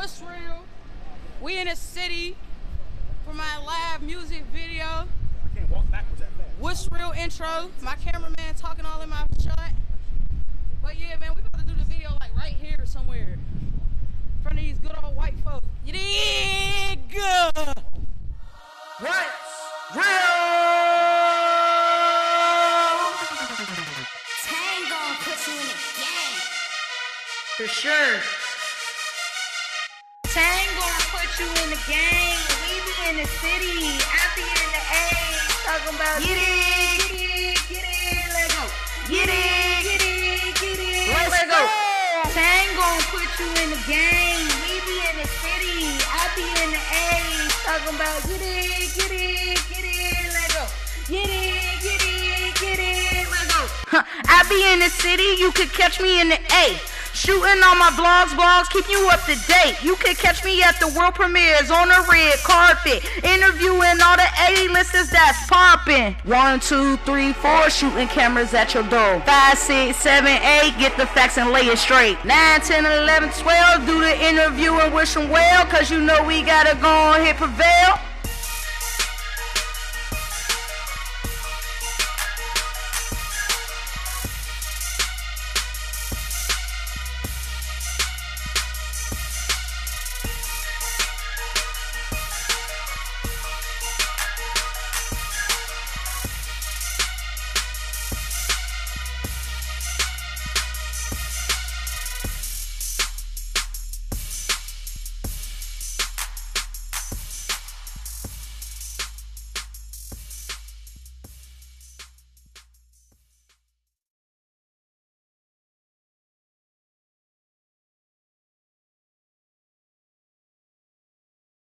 What's real? We in the city for my live music video. I can't walk backwards that fast. What's real intro? My cameraman talking all in my shot. But yeah, man, we about to do the video like right here somewhere. In front of these good old white folks. You dig? What's real? Tang gon' put you in the game. For sure. Tang gonna put you in the game. We be in the city. I be in the A. Talking about get it, get it, get it, let go. Get it, get it, get it. Let's go. Tang gonna put you in the game. We be in the city. I be in the A. Talking about get it, get it, get it, let go. Get it, get it, get it, let go. Huh, I be in the city, you could catch me in the A. Shooting on my vlogs, blogs, keep you up to date. You can catch me at the world premieres on the red carpet, interviewing all the A-listers that's popping. One, two, three, four, shooting cameras at your door. Five, six, seven, eight, get the facts and lay it straight. Nine, ten, eleven, twelve, do the interview and wish them well, cause you know we gotta go on hit prevail.